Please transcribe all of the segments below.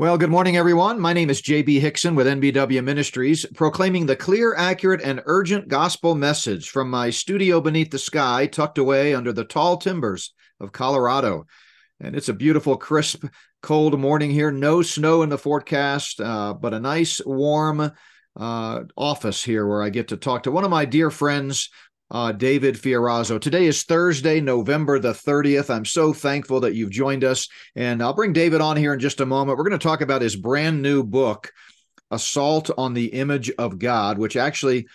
Well, good morning, everyone. My name is JB Hixson with NBW Ministries, proclaiming the clear, accurate, and urgent gospel message from my studio beneath the sky, tucked away under the tall timbers of Colorado. And it's a beautiful, crisp, cold morning here. No snow in the forecast, uh, but a nice, warm uh, office here where I get to talk to one of my dear friends uh, David Fiorazo. Today is Thursday, November the 30th. I'm so thankful that you've joined us. And I'll bring David on here in just a moment. We're going to talk about his brand new book, Assault on the Image of God, which actually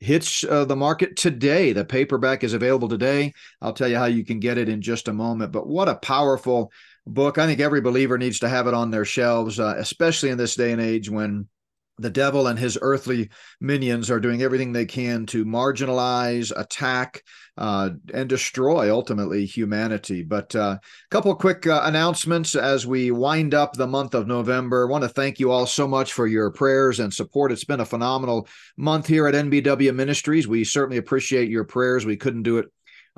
hits uh, the market today. The paperback is available today. I'll tell you how you can get it in just a moment. But what a powerful book. I think every believer needs to have it on their shelves, uh, especially in this day and age when the devil and his earthly minions are doing everything they can to marginalize, attack, uh, and destroy ultimately humanity. But a uh, couple quick uh, announcements as we wind up the month of November. I want to thank you all so much for your prayers and support. It's been a phenomenal month here at NBW Ministries. We certainly appreciate your prayers. We couldn't do it.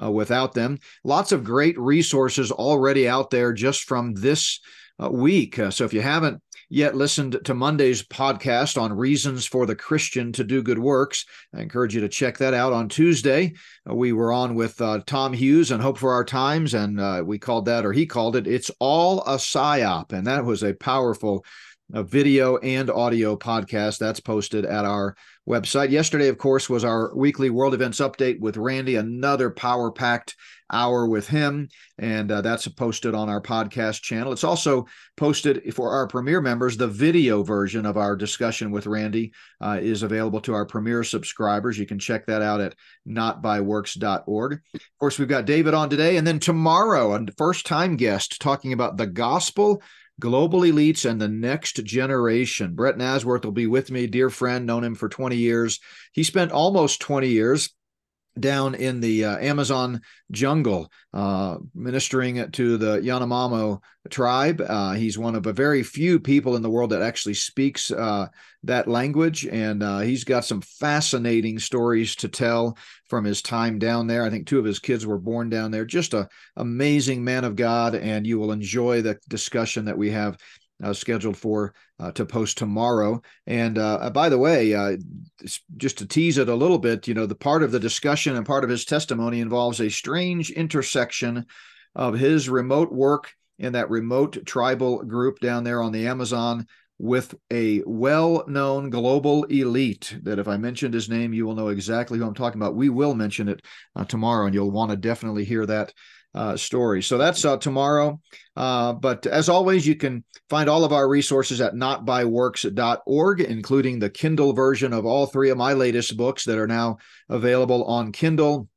Uh, without them, lots of great resources already out there just from this uh, week. Uh, so if you haven't yet listened to Monday's podcast on reasons for the Christian to do good works, I encourage you to check that out on Tuesday. Uh, we were on with uh, Tom Hughes and Hope for Our Times, and uh, we called that, or he called it, It's All a PSYOP. And that was a powerful a video and audio podcast that's posted at our website. Yesterday, of course, was our weekly world events update with Randy, another power packed hour with him. And uh, that's posted on our podcast channel. It's also posted for our Premier members. The video version of our discussion with Randy uh, is available to our Premier subscribers. You can check that out at notbyworks.org. Of course, we've got David on today. And then tomorrow, a first time guest talking about the gospel global elites and the next generation. Brett Nasworth will be with me, dear friend, known him for 20 years. He spent almost 20 years down in the uh, Amazon jungle, uh, ministering to the Yanomamo tribe. Uh, he's one of a very few people in the world that actually speaks uh, that language, and uh, he's got some fascinating stories to tell from his time down there. I think two of his kids were born down there. Just a amazing man of God, and you will enjoy the discussion that we have uh, scheduled for uh, to post tomorrow. And uh, uh by the way, uh, just to tease it a little bit, you know, the part of the discussion and part of his testimony involves a strange intersection of his remote work in that remote tribal group down there on the Amazon with a well known global elite that if I mentioned his name, you will know exactly who I'm talking about. We will mention it uh, tomorrow, and you'll want to definitely hear that uh, story. So that's uh, tomorrow. Uh, but as always, you can find all of our resources at notbyworks.org, including the Kindle version of all three of my latest books that are now available on Kindle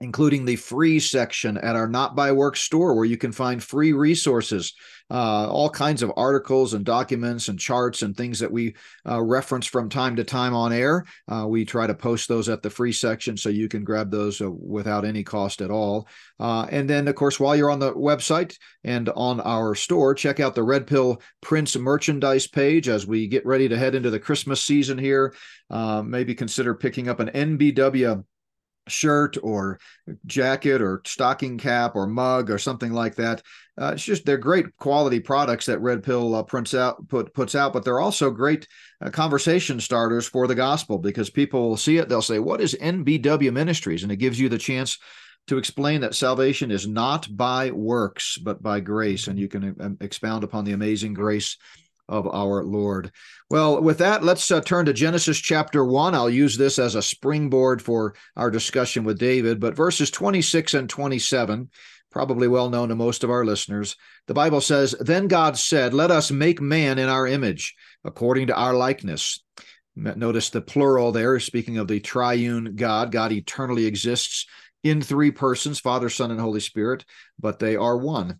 including the free section at our Not by Work store, where you can find free resources, uh, all kinds of articles and documents and charts and things that we uh, reference from time to time on air. Uh, we try to post those at the free section so you can grab those uh, without any cost at all. Uh, and then, of course, while you're on the website and on our store, check out the Red Pill Prince merchandise page as we get ready to head into the Christmas season here. Uh, maybe consider picking up an NBW shirt or jacket or stocking cap or mug or something like that. Uh, it's just they're great quality products that Red Pill uh, prints out put puts out, but they're also great uh, conversation starters for the gospel because people will see it, they'll say, "What is NBW Ministries?" and it gives you the chance to explain that salvation is not by works but by grace, and you can uh, expound upon the amazing grace of our Lord. Well, with that, let's uh, turn to Genesis chapter 1. I'll use this as a springboard for our discussion with David, but verses 26 and 27, probably well known to most of our listeners. The Bible says, Then God said, Let us make man in our image, according to our likeness. Notice the plural there, speaking of the triune God. God eternally exists in three persons Father, Son, and Holy Spirit, but they are one.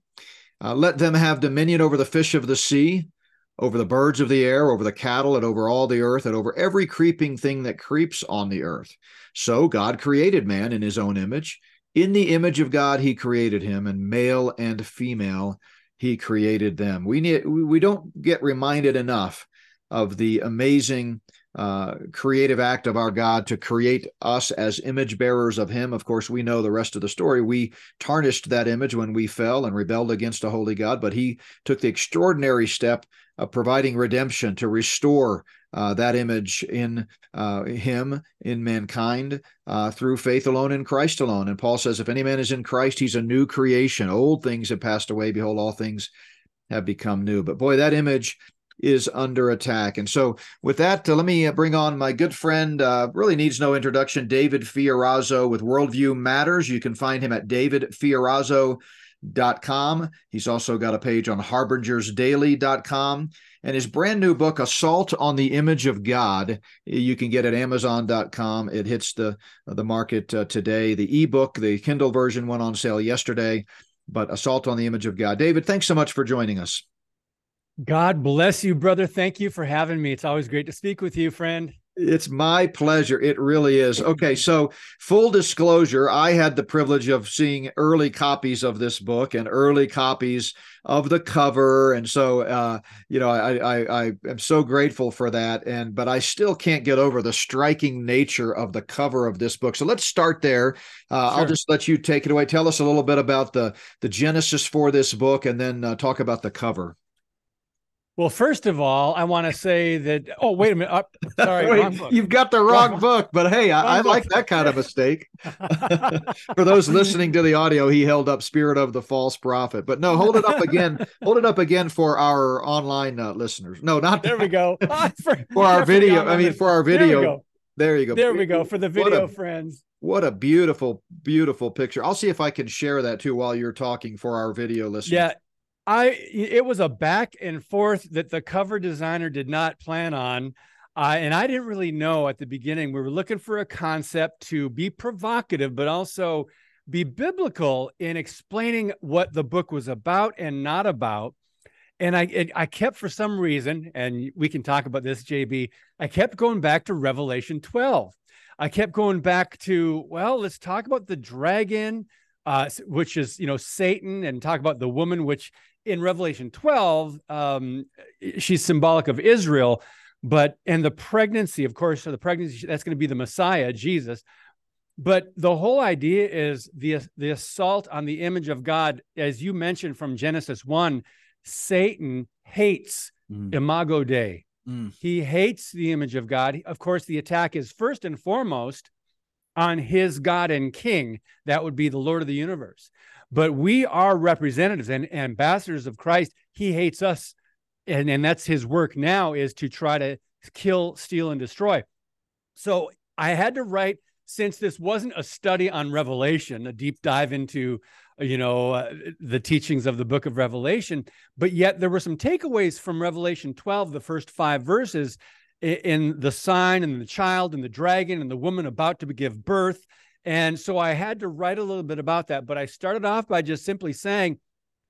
Uh, let them have dominion over the fish of the sea over the birds of the air, over the cattle, and over all the earth, and over every creeping thing that creeps on the earth. So God created man in his own image. In the image of God, he created him, and male and female, he created them. We need we don't get reminded enough of the amazing uh, creative act of our God to create us as image bearers of Him. Of course, we know the rest of the story. We tarnished that image when we fell and rebelled against a holy God, but He took the extraordinary step of providing redemption to restore uh, that image in uh, him, in mankind, uh, through faith alone in Christ alone. And Paul says, if any man is in Christ, he's a new creation. Old things have passed away. Behold, all things have become new. But boy, that image is under attack. And so, with that, uh, let me uh, bring on my good friend, uh, really needs no introduction, David Fiorazo with Worldview Matters. You can find him at davidfiorazo.com. He's also got a page on harbingersdaily.com. And his brand new book, Assault on the Image of God, you can get at amazon.com. It hits the, the market uh, today. The ebook, the Kindle version went on sale yesterday, but Assault on the Image of God. David, thanks so much for joining us. God bless you, brother. Thank you for having me. It's always great to speak with you, friend. It's my pleasure. It really is. Okay, so full disclosure, I had the privilege of seeing early copies of this book and early copies of the cover, and so uh, you know, I, I I am so grateful for that. And but I still can't get over the striking nature of the cover of this book. So let's start there. Uh, sure. I'll just let you take it away. Tell us a little bit about the the genesis for this book, and then uh, talk about the cover. Well, first of all, I want to say that. Oh, wait a minute. Uh, sorry, wait, you've got the wrong, wrong book. But hey, I, I like that kind of mistake. For those listening to the audio, he held up "Spirit of the False Prophet." But no, hold it up again. hold it up again for our online uh, listeners. No, not there. We go for, for our video. I mean, for our video. There, there you go. There we go for the video a, friends. What a beautiful, beautiful picture. I'll see if I can share that too while you're talking for our video listeners. Yeah, I it was a back and forth that the cover designer did not plan on. Uh, and I didn't really know at the beginning. We were looking for a concept to be provocative, but also be biblical in explaining what the book was about and not about. And I, it, I kept for some reason, and we can talk about this, JB. I kept going back to Revelation 12. I kept going back to, well, let's talk about the dragon, uh, which is, you know, Satan, and talk about the woman, which in Revelation 12, um, she's symbolic of Israel, but and the pregnancy, of course, so the pregnancy that's going to be the Messiah, Jesus. But the whole idea is the the assault on the image of God, as you mentioned from Genesis one. Satan hates mm. Imago Dei. Mm. He hates the image of God. Of course, the attack is first and foremost on his God and King. That would be the Lord of the universe but we are representatives and ambassadors of Christ. He hates us. And, and that's his work now is to try to kill, steal, and destroy. So I had to write, since this wasn't a study on Revelation, a deep dive into, you know, uh, the teachings of the book of Revelation, but yet there were some takeaways from Revelation 12, the first five verses in the sign and the child and the dragon and the woman about to give birth and so I had to write a little bit about that. But I started off by just simply saying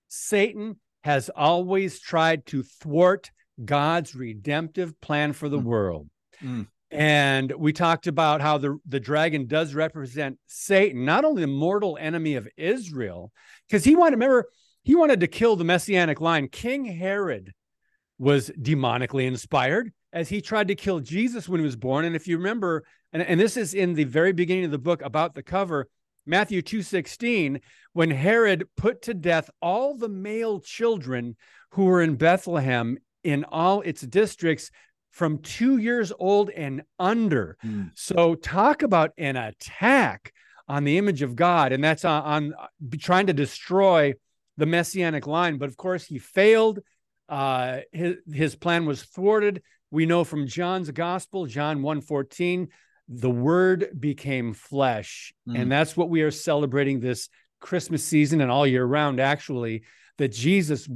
Satan has always tried to thwart God's redemptive plan for the mm. world. Mm. And we talked about how the, the dragon does represent Satan, not only the mortal enemy of Israel, because he wanted, remember, he wanted to kill the messianic line. King Herod was demonically inspired as he tried to kill Jesus when he was born. And if you remember, and, and this is in the very beginning of the book about the cover, Matthew 2:16, when Herod put to death all the male children who were in Bethlehem in all its districts from 2 years old and under. Mm. So talk about an attack on the image of God and that's on, on trying to destroy the messianic line, but of course he failed. Uh, his, his plan was thwarted. We know from John's gospel, John 1:14, the word became flesh. Mm. And that's what we are celebrating this Christmas season and all year round, actually, that Jesus,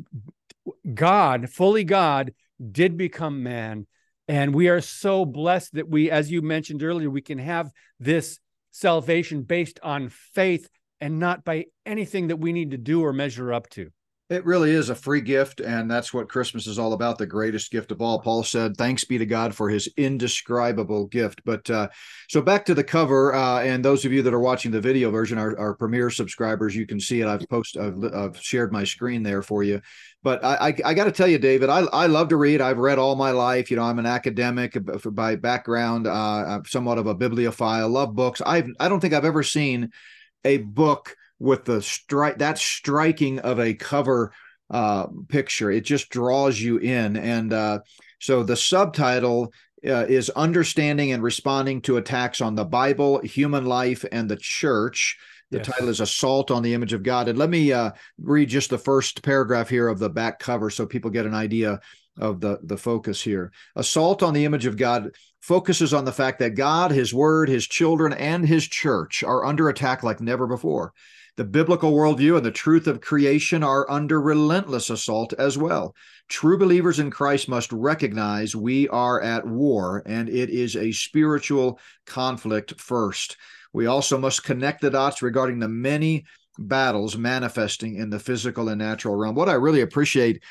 God, fully God, did become man. And we are so blessed that we, as you mentioned earlier, we can have this salvation based on faith and not by anything that we need to do or measure up to. It really is a free gift, and that's what Christmas is all about the greatest gift of all. Paul said, Thanks be to God for his indescribable gift. But uh, so back to the cover, uh, and those of you that are watching the video version, our, our premier subscribers, you can see it. I've posted, I've, I've shared my screen there for you. But I, I, I got to tell you, David, I, I love to read. I've read all my life. You know, I'm an academic by background, uh, I'm somewhat of a bibliophile, love books. I've, I don't think I've ever seen a book with the strike that striking of a cover uh, picture. It just draws you in. And uh, so the subtitle uh, is Understanding and Responding to Attacks on the Bible, Human Life, and the Church. The yes. title is Assault on the Image of God. And let me uh, read just the first paragraph here of the back cover so people get an idea of the, the focus here. Assault on the Image of God focuses on the fact that God, His Word, His children, and His church are under attack like never before. The biblical worldview and the truth of creation are under relentless assault as well. True believers in Christ must recognize we are at war and it is a spiritual conflict first. We also must connect the dots regarding the many battles manifesting in the physical and natural realm. What I really appreciate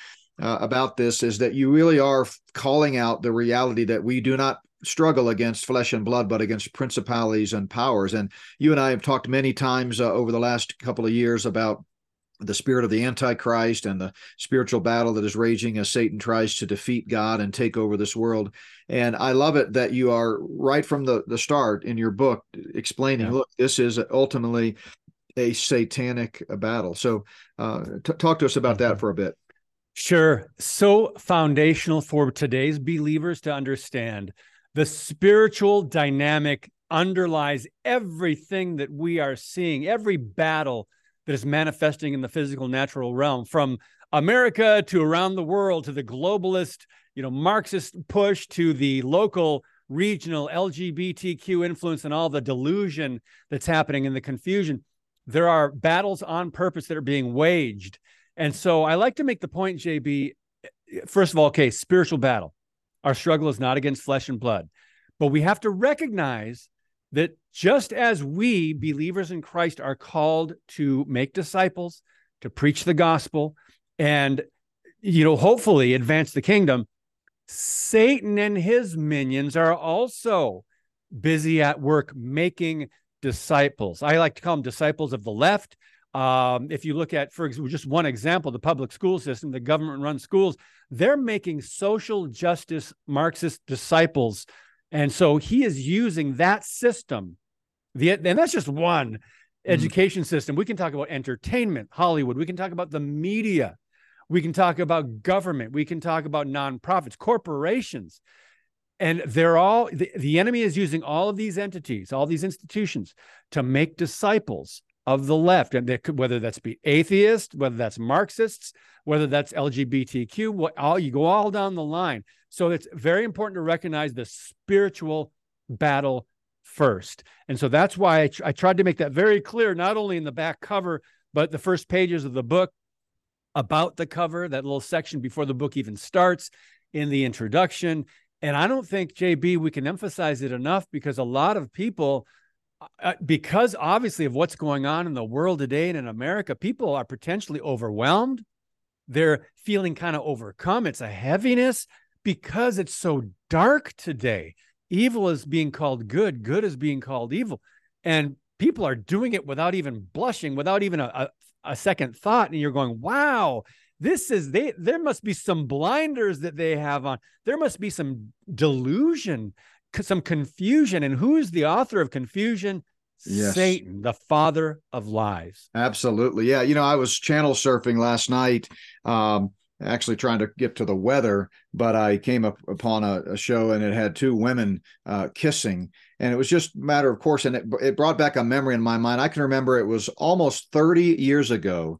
uh, about this is that you really are calling out the reality that we do not struggle against flesh and blood, but against principalities and powers. And you and I have talked many times uh, over the last couple of years about the spirit of the Antichrist and the spiritual battle that is raging as Satan tries to defeat God and take over this world. And I love it that you are right from the, the start in your book explaining, yeah. look, this is ultimately a satanic battle. So uh, t- talk to us about that mm-hmm. for a bit. Sure. So foundational for today's believers to understand the spiritual dynamic underlies everything that we are seeing, every battle that is manifesting in the physical natural realm from America to around the world to the globalist, you know, Marxist push to the local regional LGBTQ influence and all the delusion that's happening and the confusion. There are battles on purpose that are being waged. And so I like to make the point, JB, first of all, okay, spiritual battle. Our struggle is not against flesh and blood. But we have to recognize that just as we, believers in Christ, are called to make disciples, to preach the gospel, and you know, hopefully advance the kingdom, Satan and his minions are also busy at work making disciples. I like to call them disciples of the left. Um, if you look at, for example, just one example, the public school system, the government run schools, they're making social justice Marxist disciples. And so he is using that system. The, and that's just one mm-hmm. education system. We can talk about entertainment, Hollywood. We can talk about the media. We can talk about government. We can talk about nonprofits, corporations. And they're all, the, the enemy is using all of these entities, all these institutions to make disciples of the left, and could, whether that's be atheist, whether that's Marxists, whether that's LGBTQ, what all you go all down the line. So it's very important to recognize the spiritual battle first, and so that's why I, tr- I tried to make that very clear, not only in the back cover, but the first pages of the book about the cover, that little section before the book even starts in the introduction. And I don't think JB we can emphasize it enough because a lot of people uh, because obviously of what's going on in the world today and in America, people are potentially overwhelmed. They're feeling kind of overcome. It's a heaviness because it's so dark today. Evil is being called good, good is being called evil. And people are doing it without even blushing, without even a, a, a second thought. And you're going, wow, this is they there must be some blinders that they have on. There must be some delusion some confusion. And who is the author of confusion? Yes. Satan, the father of lies. Absolutely. Yeah. You know, I was channel surfing last night, um, actually trying to get to the weather, but I came up upon a, a show and it had two women uh, kissing. And it was just a matter of course. And it, it brought back a memory in my mind. I can remember it was almost 30 years ago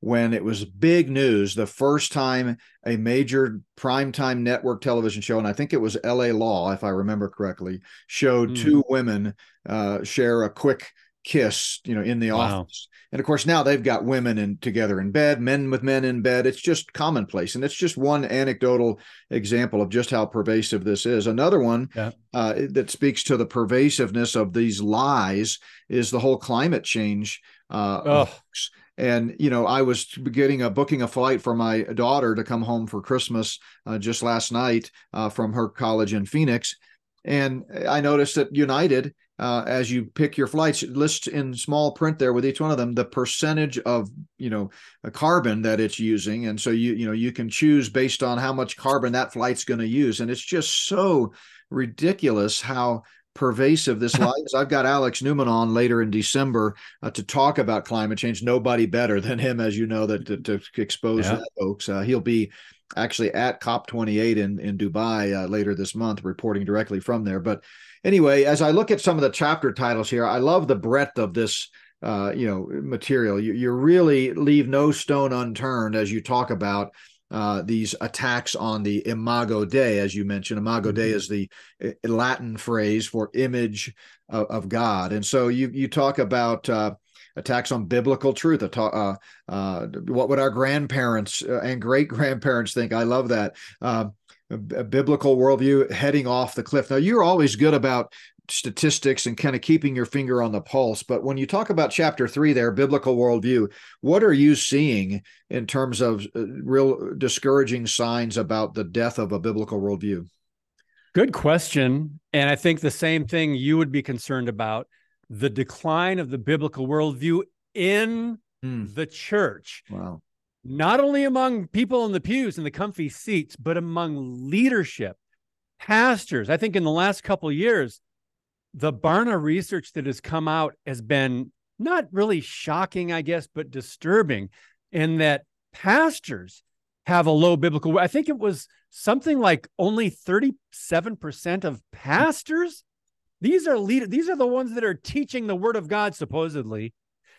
when it was big news the first time a major primetime network television show, and I think it was LA Law, if I remember correctly, showed mm. two women uh, share a quick kiss, you know, in the wow. office. And of course, now they've got women in together in bed, men with men in bed. It's just commonplace, and it's just one anecdotal example of just how pervasive this is. Another one yeah. uh, that speaks to the pervasiveness of these lies is the whole climate change uh, and you know I was getting a booking a flight for my daughter to come home for Christmas uh, just last night uh, from her college in Phoenix, and I noticed that United uh, as you pick your flights, list in small print there with each one of them the percentage of you know a carbon that it's using, and so you you know you can choose based on how much carbon that flight's going to use, and it's just so ridiculous how pervasive this life is. I've got Alex Newman on later in December uh, to talk about climate change. Nobody better than him, as you know, that to, to expose yeah. that, folks. Uh, he'll be actually at COP28 in in Dubai uh, later this month, reporting directly from there. But anyway, as I look at some of the chapter titles here, I love the breadth of this. Uh, you know, material. You, you really leave no stone unturned as you talk about uh, these attacks on the Imago Dei, as you mentioned. Imago Dei mm-hmm. is the uh, Latin phrase for image of, of God, and so you you talk about uh, attacks on biblical truth. Uh, uh, what would our grandparents uh, and great grandparents think? I love that a biblical worldview heading off the cliff. Now, you're always good about statistics and kind of keeping your finger on the pulse. But when you talk about chapter three there, biblical worldview, what are you seeing in terms of uh, real discouraging signs about the death of a biblical worldview? Good question. And I think the same thing you would be concerned about the decline of the biblical worldview in mm. the church. Wow not only among people in the pews and the comfy seats, but among leadership, pastors. I think in the last couple years, the Barna research that has come out has been not really shocking, I guess, but disturbing in that pastors have a low biblical. I think it was something like only 37% of pastors. These are lead, these are the ones that are teaching the word of God, supposedly,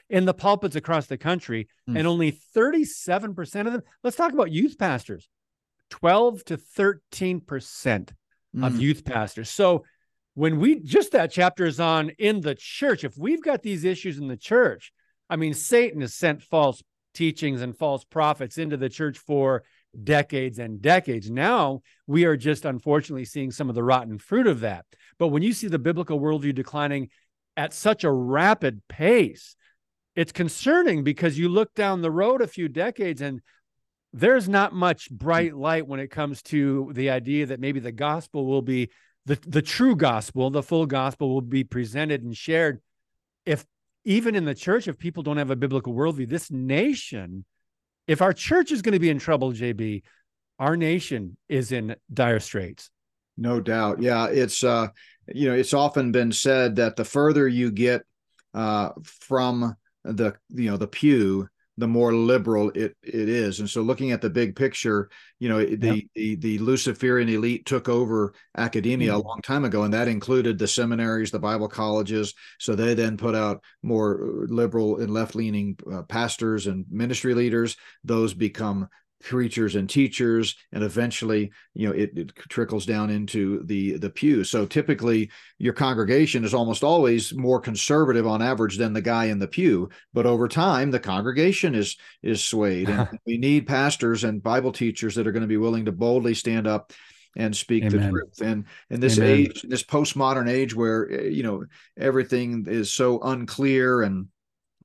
in the pulpits across the country, mm. and only 37% of them. Let's talk about youth pastors 12 to 13% mm. of hmm. youth pastors. So when we just that chapter is on in the church, if we've got these issues in the church, I mean, Satan has sent false teachings and false prophets into the church for decades and decades. Now we are just unfortunately seeing some of the rotten fruit of that. But when you see the biblical worldview declining at such a rapid pace, it's concerning because you look down the road a few decades and there's not much bright light when it comes to the idea that maybe the gospel will be the, the true gospel, the full gospel will be presented and shared. If even in the church, if people don't have a biblical worldview, this nation, if our church is going to be in trouble, JB, our nation is in dire straits. No doubt. Yeah. It's, uh, you know, it's often been said that the further you get uh, from the you know the pew the more liberal it it is and so looking at the big picture you know the yep. the, the luciferian elite took over academia mm-hmm. a long time ago and that included the seminaries the bible colleges so they then put out more liberal and left leaning uh, pastors and ministry leaders those become preachers and teachers and eventually you know it, it, trickles down into the the pew so typically your congregation is almost always more conservative on average than the guy in the pew but over time the congregation is is swayed and we need pastors and bible teachers that are going to be willing to boldly stand up and speak Amen. the truth and in this Amen. age this postmodern age where eh, you know everything is so unclear and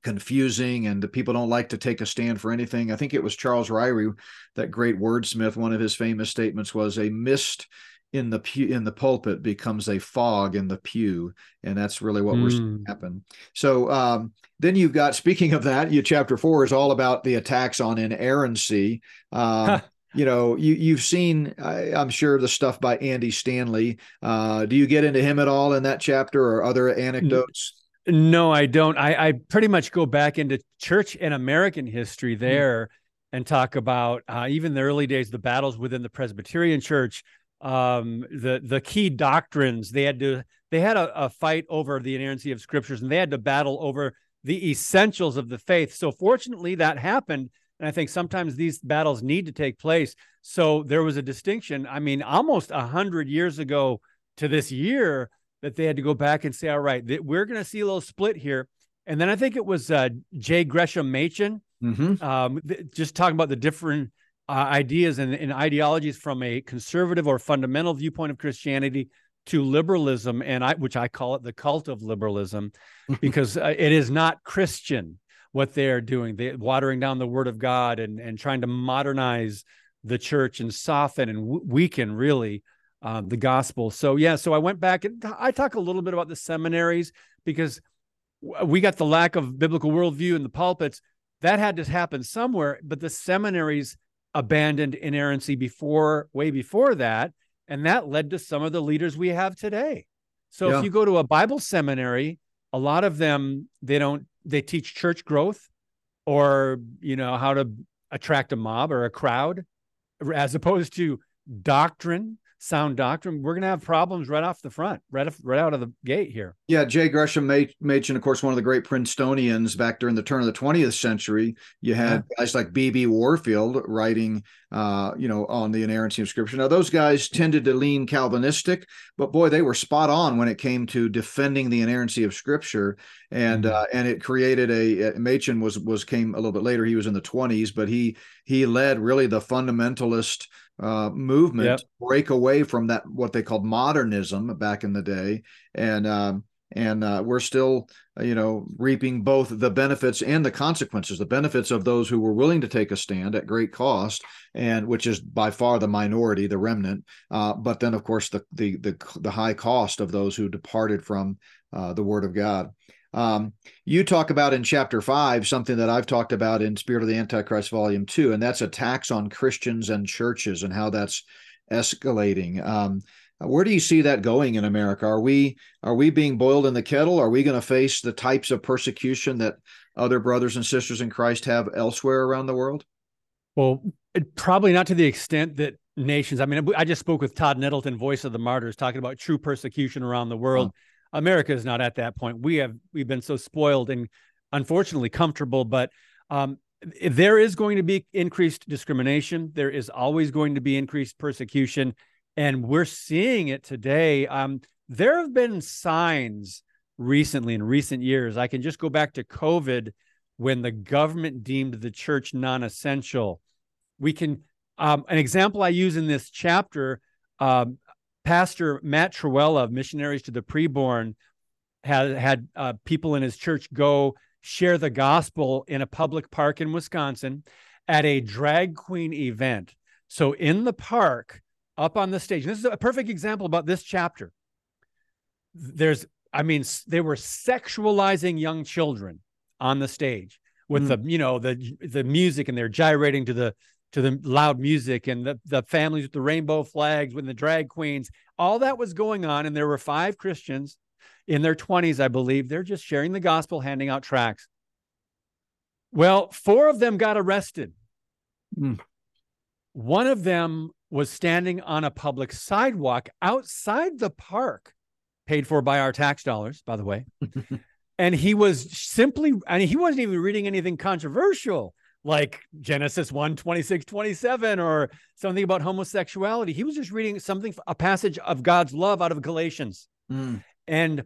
confusing and the people don't like to take a stand for anything. I think it was Charles Ryrie, that great wordsmith. One of his famous statements was a mist in the pew in the pulpit becomes a fog in the pew and that's really what mm. we're seeing hmm. happen so um, then you've got speaking of that you chapter four is all about the attacks on inerrancy um, you know you you've seen I, am sure the stuff by andy stanley uh, do you get into him at all in that chapter or other anecdotes no, I don't. I, I pretty much go back into church and American history hmm. there mm. and talk about uh, even the early days, the battles within the Presbyterian Church, um, the the key doctrines. They had to they had a, a fight over the inerrancy of scriptures, and they had to battle over the essentials of the faith. So fortunately, that happened. And I think sometimes these battles need to take place. So there was a distinction. I mean, almost a hundred years ago to this year, that they had to go back and say, all right, th- we're going to see a little split here. And then I think it was uh, J. Gresham Machen, mm-hmm. um, th- just talking about the different uh, ideas and, and, ideologies from a conservative or fundamental viewpoint of Christianity to liberalism, and I, which I call it the cult of liberalism, because uh, it is not Christian. what they're doing. They watering down the word of God and and trying to modernize the church and soften and w- weaken really uh, the gospel. So yeah, so I went back and I talk a little bit about the seminaries because we got the lack of biblical worldview in the pulpits. That had to happen somewhere, but the seminaries abandoned inerrancy before, way before that, and that led to some of the leaders we have today. So yeah. if you go to a Bible seminary, a lot of them they don't they teach church growth or you know how to attract a mob or a crowd as opposed to doctrine sound doctrine, we're going to have problems right off the front, right off, right out of the gate here. Yeah, J. Gresham Machen, of course, one of the great Princetonians back during the turn of the 20th century. You had yeah. guys like B.B. Warfield writing, uh, you know, on the inerrancy of Scripture. Now, those guys tended to lean Calvinistic, but boy, they were spot on when it came to defending the inerrancy of Scripture, and mm-hmm. uh, and it created a. Machen was was came a little bit later. He was in the 20s, but he he led really the fundamentalist uh, movement yep. break away from that what they called modernism back in the day, and um, and uh, we're still uh, you know reaping both the benefits and the consequences. The benefits of those who were willing to take a stand at great cost, and which is by far the minority, the remnant. Uh, but then, of course, the the the, the high cost of those who departed from uh, the Word of God. Um, you talk about in chapter five something that I've talked about in Spirit of the Antichrist, volume two, and that's attacks on Christians and churches and how that's escalating. Um, where do you see that going in America? Are we are we being boiled in the kettle? Are we going to face the types of persecution that other brothers and sisters in Christ have elsewhere around the world? Well, it, probably not to the extent that nations. I mean, I just spoke with Todd Nettleton, voice of the martyrs, talking about true persecution around the world. Oh America is not at that point. We have we've been so spoiled and unfortunately comfortable, but um, there is going to be increased discrimination. There is always going to be increased persecution, and we're seeing it today. Um, there have been signs recently in recent years. I can just go back to COVID when the government deemed the church non-essential. We can um, an example I use in this chapter. Um, Pastor Matt Trewhella of Missionaries to the Preborn had had uh, people in his church go share the gospel in a public park in Wisconsin at a drag queen event. So in the park, up on the stage, this is a perfect example about this chapter. There's, I mean, they were sexualizing young children on the stage with mm. the, you know, the the music, and they're gyrating to the to the loud music and the, the families with the rainbow flags with the drag queens. All that was going on. And there were five Christians in their 20s, I believe. They're just sharing the gospel, handing out tracts. Well, four of them got arrested. Mm. One of them was standing on a public sidewalk outside the park, paid for by our tax dollars, by the way. and he was simply, and he wasn't even reading anything controversial like Genesis 1 26, 27, or something about homosexuality. He was just reading something, a passage of God's love out of Galatians. Mm. And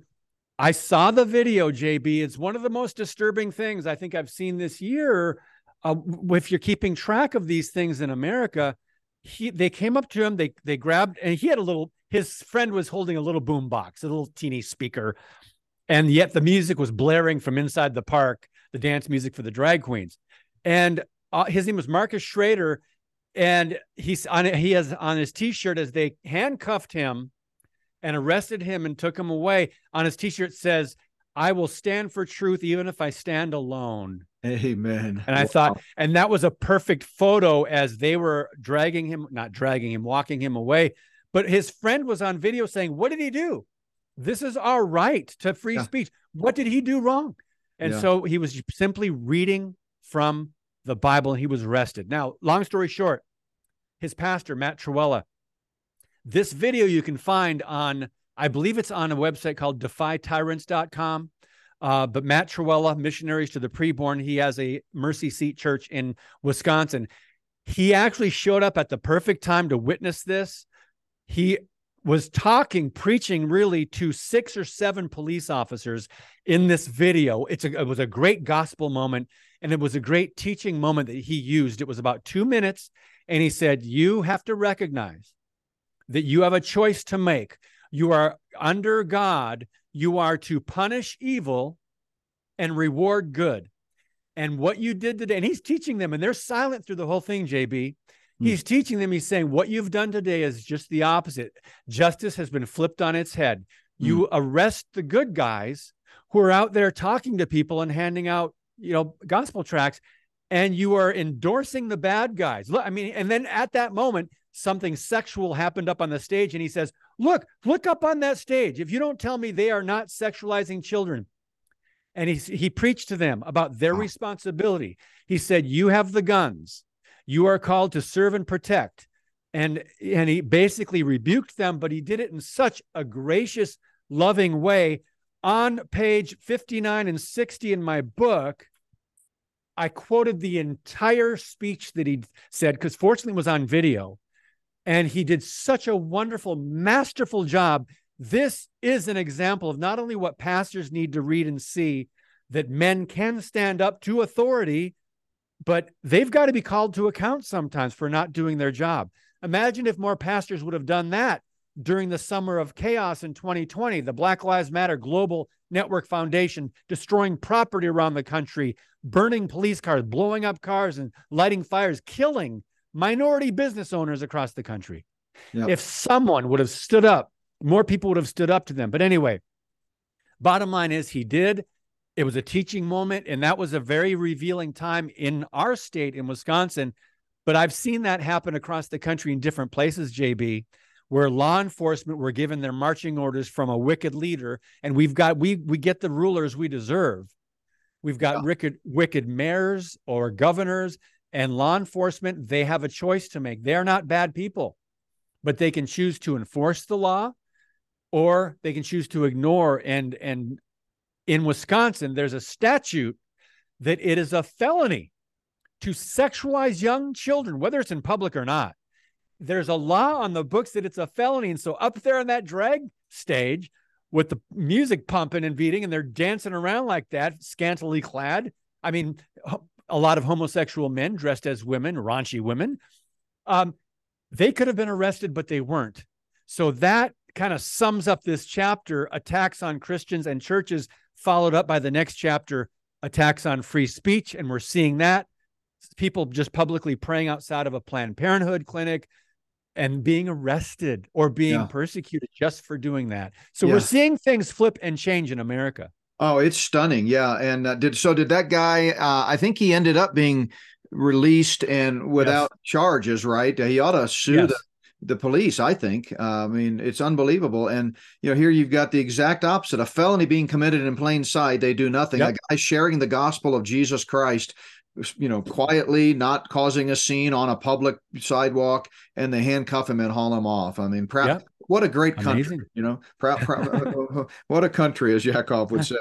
I saw the video, JB. It's one of the most disturbing things I think I've seen this year. Uh, if you're keeping track of these things in America, he they came up to him, they they grabbed, and he had a little. His friend was holding a little boom box, a little teeny speaker, and yet the music was blaring from inside the park, the dance music for the drag queens and uh, his name was Marcus Schrader, and he's on he has on his T-shirt as they handcuffed him and arrested him and took him away. On his T-shirt says, "I will stand for truth even if I stand alone." Amen. And I wow. thought, and that was a perfect photo as they were dragging him, not dragging him, walking him away. But his friend was on video saying, "What did he do? This is our right to free yeah. speech. What did he do wrong?" And yeah. so he was simply reading from the Bible and he was arrested. Now, long story short, his pastor, Matt Trewhella, this video you can find on, I believe it's on a website called defytyrants.com. Uh, but Matt Trewhella, Missionaries to the Preborn, he has a Mercy Seat Church in Wisconsin. He actually showed up at the perfect time to witness this. He was talking, preaching really to six or seven police officers in this video. It's a, it was a great gospel moment. And it was a great teaching moment that he used. It was about two minutes. And he said, You have to recognize that you have a choice to make. You are under God, you are to punish evil and reward good. And what you did today, and he's teaching them, and they're silent through the whole thing, JB. Hmm. He's teaching them, he's saying, what you've done today is just the opposite. Justice has been flipped on its head. You arrest the good guys who are out there talking to people and handing out, you know, gospel tracts, and you are endorsing the bad guys. Look, I mean, and then at that moment, something sexual happened up on the stage, and he says, Look, look up on that stage. If you don't tell me they are not sexualizing children, and he, he preached to them about their responsibility. He said, You have the guns, you are called to serve and protect. And, and he basically rebuked them, but he did it in such a gracious, loving way. On page 59 and 60 in my book, I quoted the entire speech that he said, because fortunately it was on video. And he did such a wonderful, masterful job. This is an example of not only what pastors need to read and see that men can stand up to authority, but they've got to be called to account sometimes for not doing their job. Imagine if more pastors would have done that during the summer of chaos in 2020, the Black Lives Matter Global Network Foundation destroying property around the country, burning police cars, blowing up cars, and lighting fires, killing minority business owners across the country. Yep. If someone would have stood up, more people would have stood up to them. But anyway, bottom line is he did. It was a teaching moment, and that was a very revealing time in our state in Wisconsin. But I've seen that happen across the country in different places, JB, where law enforcement were given their marching orders from a wicked leader, and we've got we we get the rulers we deserve. We've got Yeah. wicked wicked mayors or governors and law enforcement. They have a choice to make. They're not bad people, but they can choose to enforce the law, or they can choose to ignore. And and in Wisconsin, there's a statute that it is a felony to sexualize young children, whether it's in public or not. There's a law on the books that it's a felony. And so up there on that drag stage with the music pumping and beating, and they're dancing around like that, scantily clad. I mean, a lot of homosexual men dressed as women, raunchy women. Um, they could have been arrested, but they weren't. So that kind of sums up this chapter attacks on Christians and churches, followed up by the next chapter attacks on free speech. And we're seeing that people just publicly praying outside of a Planned Parenthood clinic and being arrested or being Yeah. persecuted just for doing that. So Yeah. we're seeing things flip and change in America. Oh, it's stunning. Yeah. And uh, did so did that guy uh, I think he ended up being released and without charges, right? He ought to sue Yes. the the police, I think. Uh, I mean, it's unbelievable. And you know, here you've got the exact opposite: a felony being committed in plain sight. They do nothing. Yep. A guy sharing the gospel of Jesus Christ, you know, quietly, not causing a scene on a public sidewalk, and they handcuff him and haul him off. I mean, proud. Yep. What a great country, Amazing. you know. Proud, proud what a country, as Yakov would say.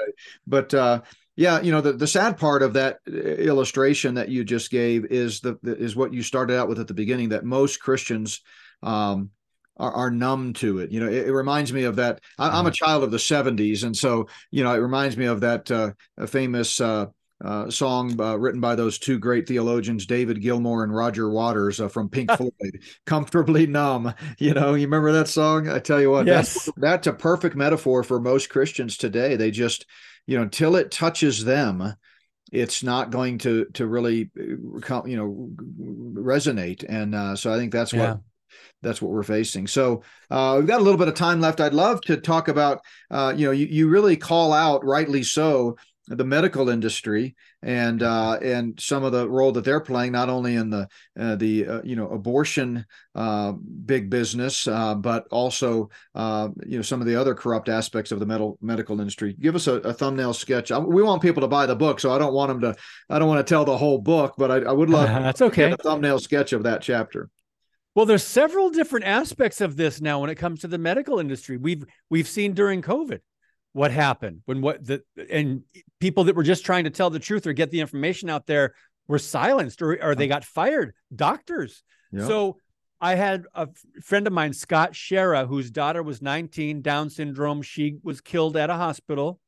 But uh, yeah, you know, the, the sad part of that uh, illustration that you just gave is the, is what you started out with at the beginning that most Christians um, are, are numb to it. You know, it, it reminds me of that. I, I'm a child of the '70s, and so you know, it reminds me of that uh, famous. Uh, uh, song uh, written by those two great theologians, David Gilmour and Roger Waters uh, from Pink Floyd, "Comfortably Numb." You know, you remember that song? I tell you what, Yes. that's that's a perfect metaphor for most Christians today. They just, you know, until it touches them, it's not going to to really, uh, you know, resonate. And uh, so I think that's Yeah. what that's what we're facing. So uh, we've got a little bit of time left. I'd love to talk about, uh, you know, you, you really call out, rightly so, the medical industry and uh, and some of the role that they're playing, not only in the uh, the uh, you know abortion uh, big business, uh, but also uh, you know some of the other corrupt aspects of the medical medical industry. Give us a, a thumbnail sketch. I, we want people to buy the book, so I don't want them to. I don't want to tell the whole book, but I, I would love That's okay. a thumbnail sketch of that chapter. Well, there's several different aspects of this now when it comes to the medical industry. We've we've seen during COVID what happened when what the and people that were just trying to tell the truth or get the information out there were silenced or or they got fired. Doctors. Yeah. So I had a friend of mine, Scott Schara, whose daughter was 19, Down syndrome. She was killed at a hospital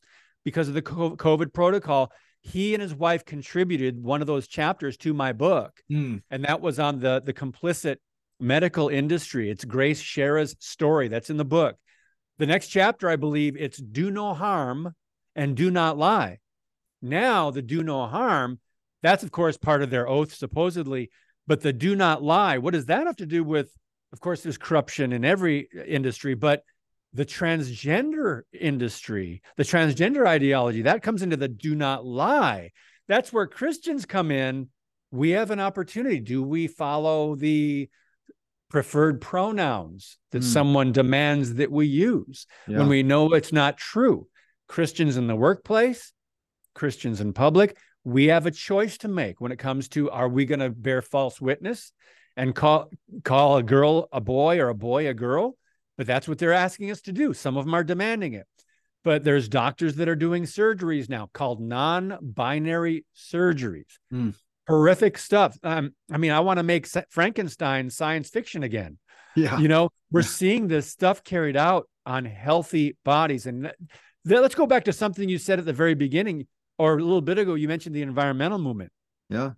because of the COVID protocol. He and his wife contributed one of those chapters to my book Hmm. and that was on the the complicit medical industry. It's Grace Schara's story that's in the book. The next chapter, I believe, it's do no harm and do not lie. Now, the do no harm, That's, of course, part of their oath, supposedly. But the do not lie, what does that have to do with? Of course, there's corruption in every industry, but the transgender industry, the transgender ideology, that comes into the do not lie. That's where Christians come in. We have an opportunity. Do we follow the preferred pronouns that mm. someone demands that we use yeah. when we know it's not true? Christians in the workplace, Christians in public, we have a choice to make when it comes to are we going to bear false witness and call call a girl a boy or a boy a girl but that's what they're asking us to do some of them are demanding it but there's doctors that are doing surgeries now called non-binary surgeries mm. Horrific stuff um, i mean i want to make frankenstein science fiction again yeah you know we're seeing this stuff carried out on healthy bodies and th- let's go back to something you said at the very beginning or a little bit ago, you mentioned the environmental movement. Yeah.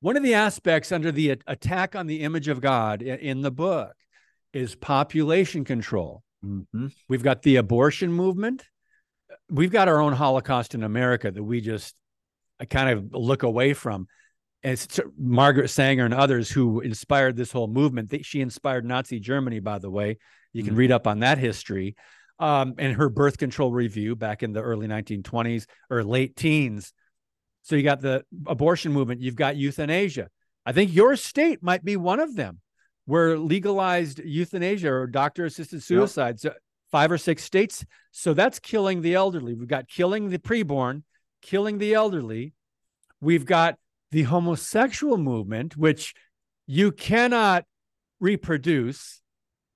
One of the aspects under the attack on the image of God in the book is population control. Mm-hmm. We've got the abortion movement. We've got our own Holocaust in America that we just kind of look away from. It's Margaret Sanger and others who inspired this whole movement. She inspired Nazi Germany, by the way. You can mm-hmm. read up on that history um, and her birth control review back in the early 1920s or late teens. So you got the abortion movement, you've got euthanasia. I think your state might be one of them where legalized euthanasia or doctor assisted suicide. Yep. So five or six states. So that's killing the elderly. We've got killing the preborn, killing the elderly. We've got the homosexual movement, which you cannot reproduce.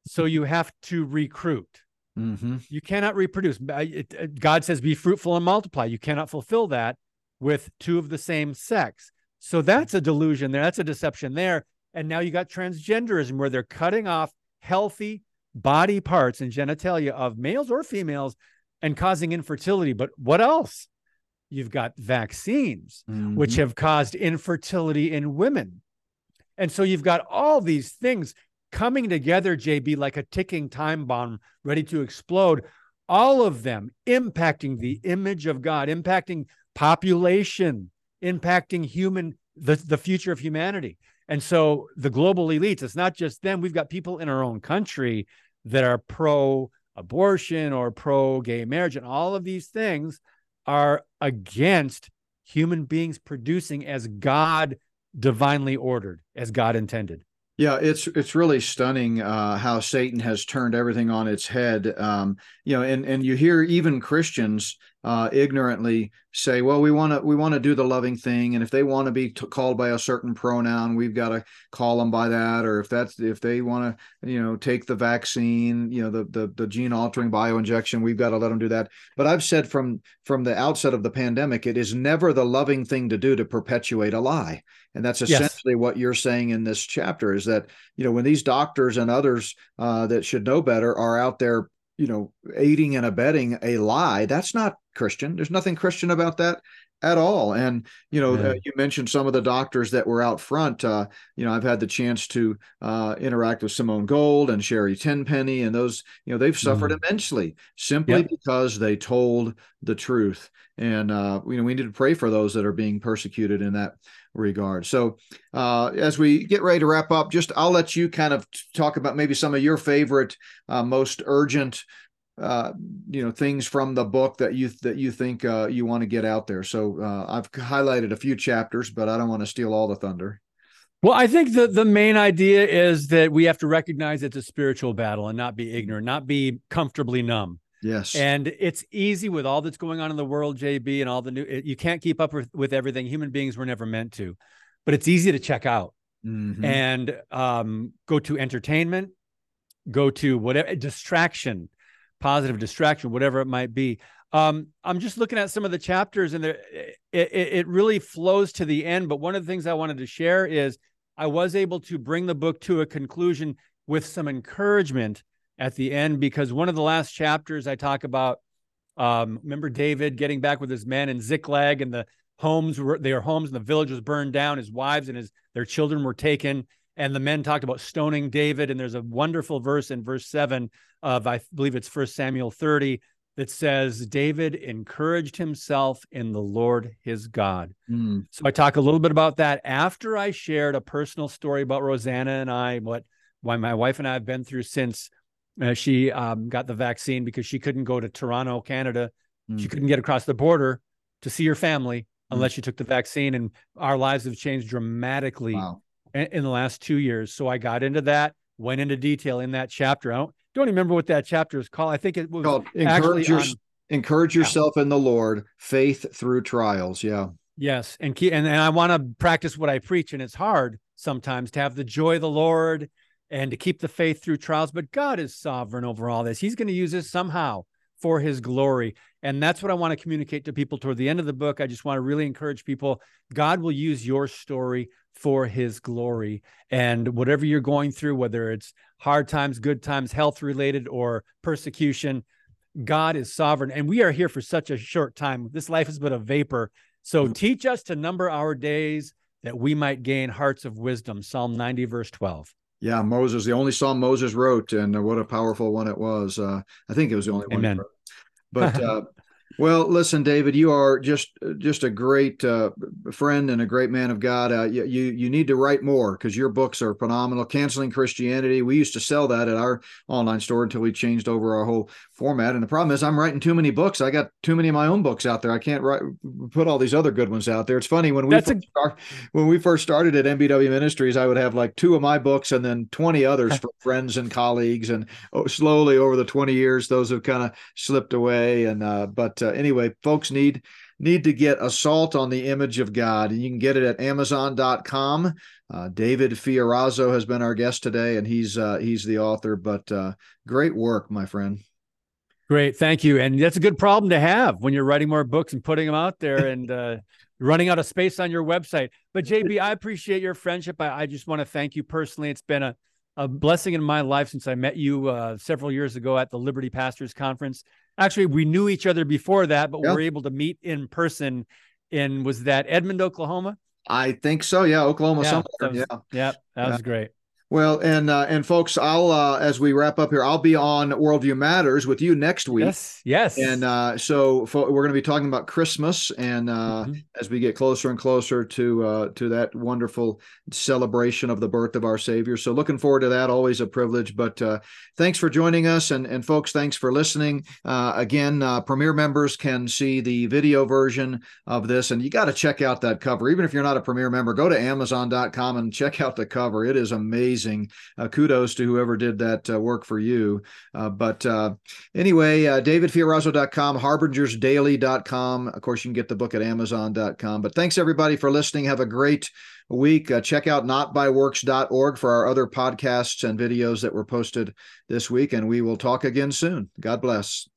So you have to recruit. Mm-hmm. You cannot reproduce. God says, be fruitful and multiply. You cannot fulfill that with two of the same sex. So that's a delusion there. That's a deception there. And now you got transgenderism where they're cutting off healthy body parts and genitalia of males or females and causing infertility. But what else? You've got vaccines, mm-hmm. which have caused infertility in women. And so you've got all these things coming together, JB, like a ticking time bomb ready to explode. All of them impacting the image of God, impacting population, impacting human, the, the future of humanity. And so the global elites, it's not just them. We've got people in our own country that are pro abortion or pro gay marriage, and all of these things are against human beings producing as God divinely ordered, as God intended. Yeah, it's it's really stunning uh, how Satan has turned everything on its head. Um, you know, and and you hear even Christians uh, ignorantly say, "Well, we want to we want to do the loving thing, and if they want to be t- called by a certain pronoun, we've got to call them by that. Or if that's if they want to, you know, take the vaccine, you know, the the, the gene altering bioinjection, we've got to let them do that." But I've said from from the outset of the pandemic, it is never the loving thing to do to perpetuate a lie. And that's essentially yes. what you're saying in this chapter is that, you know, when these doctors and others uh, that should know better are out there, you know, aiding and abetting a lie, that's not Christian. There's nothing Christian about that at all. And you know, uh, you mentioned some of the doctors that were out front. Uh, you know, I've had the chance to uh, interact with Simone Gold and Sherry Tenpenny, and those, you know, they've suffered mm. immensely simply yep. because they told the truth. And uh, you know, we need to pray for those that are being persecuted in that regard. So, uh, as we get ready to wrap up, just I'll let you kind of talk about maybe some of your favorite, uh, most urgent uh, you know things from the book that you that you think uh, you want to get out there. So uh, I've highlighted a few chapters, but I don't want to steal all the thunder. Well, I think the the main idea is that we have to recognize it's a spiritual battle and not be ignorant, not be comfortably numb. Yes. And it's easy with all that's going on in the world, JB, and all the new. You can't keep up with, with everything. Human beings were never meant to, but it's easy to check out mm-hmm. and um, go to entertainment, go to whatever distraction positive distraction, whatever it might be. Um, I'm just looking at some of the chapters, and there, it, it really flows to the end. But one of the things I wanted to share is I was able to bring the book to a conclusion with some encouragement at the end because one of the last chapters I talk about. Um, remember David getting back with his men in Ziklag, and the homes were their homes, and the village was burned down. His wives and his their children were taken and the men talked about stoning David. And there's a wonderful verse in verse seven of, I believe it's First Samuel 30, that says David encouraged himself in the Lord his God. Mm. So I talk a little bit about that after I shared a personal story about Rosanna and I, what why my wife and I have been through since uh, she um, got the vaccine because she couldn't go to Toronto, Canada. Mm. She couldn't get across the border to see her family mm. unless she took the vaccine, and our lives have changed dramatically wow. In, the last two years. So I got into that, went into detail in that chapter. I don't don't remember what that chapter is called. I think it was called encourage, your, on, encourage yourself yeah. in the Lord, faith through trials. Yeah. Yes, and keep, and, and I want to practice what I preach, and it's hard sometimes to have the joy of the Lord and to keep the faith through trials. But God is sovereign over all this. He's going to use this somehow for His glory, and that's what I want to communicate to people toward the end of the book. I just want to really encourage people. God will use your story for his glory. And whatever you're going through, whether it's hard times, good times, health related, or persecution, God is sovereign. And we are here for such a short time. This life is but a vapor. So mm-hmm. teach us to number our days that we might gain hearts of wisdom. Psalm 90, verse 12. Yeah, Moses, the only psalm Moses wrote, and what a powerful one it was. Uh, I think it was the only one. Amen. But uh, Well, listen, David, you are just just a great uh, friend and a great man of God. Uh, you you need to write more because your books are phenomenal. Canceling Christianity. We used to sell that at our online store until we changed over our whole format. And the problem is, I'm writing too many books. I got too many of my own books out there. I can't write put all these other good ones out there. It's funny when we first a- start, when we first started at NBW Ministries, I would have like two of my books and then 20 others for friends and colleagues. And oh, slowly over the 20 years, those have kind of slipped away. And uh, but uh, anyway, folks need need to get Assault on the Image of God, and you can get it at Amazon.com. Uh, David Fiorazo has been our guest today, and he's uh, he's the author. But uh, great work, my friend. Great, thank you. And that's a good problem to have when you're writing more books and putting them out there and uh, running out of space on your website. But JB, I appreciate your friendship. I, I just want to thank you personally. It's been a a blessing in my life since I met you uh, several years ago at the Liberty Pastors Conference. Actually, we knew each other before that, but we were able to meet in person. In was that Edmond, Oklahoma? I think so. Yeah, Oklahoma. Yeah, was, yeah, yeah, that yeah. was great. Well, and uh, and folks, I'll uh, as we wrap up here, I'll be on Worldview Matters with you next week. Yes, yes. And uh, so we're going to be talking about Christmas, and uh, mm-hmm. as we get closer and closer to uh, to that wonderful celebration of the birth of our Savior. So looking forward to that. Always a privilege. But uh, thanks for joining us, and and folks, thanks for listening. again, Premier members can see the video version of this, and you got to check out that cover. Even if you're not a Premier member, go to Amazon.com and check out the cover. It is amazing amazing. Uh, kudos to whoever did that uh, work for you. Uh, but uh, anyway, uh, davidfiorazo.com, harbingersdaily.com. Of course, you can get the book at amazon.com. But thanks everybody for listening. Have a great week. Uh, check out notbyworks.org for our other podcasts and videos that were posted this week. And we will talk again soon. God bless.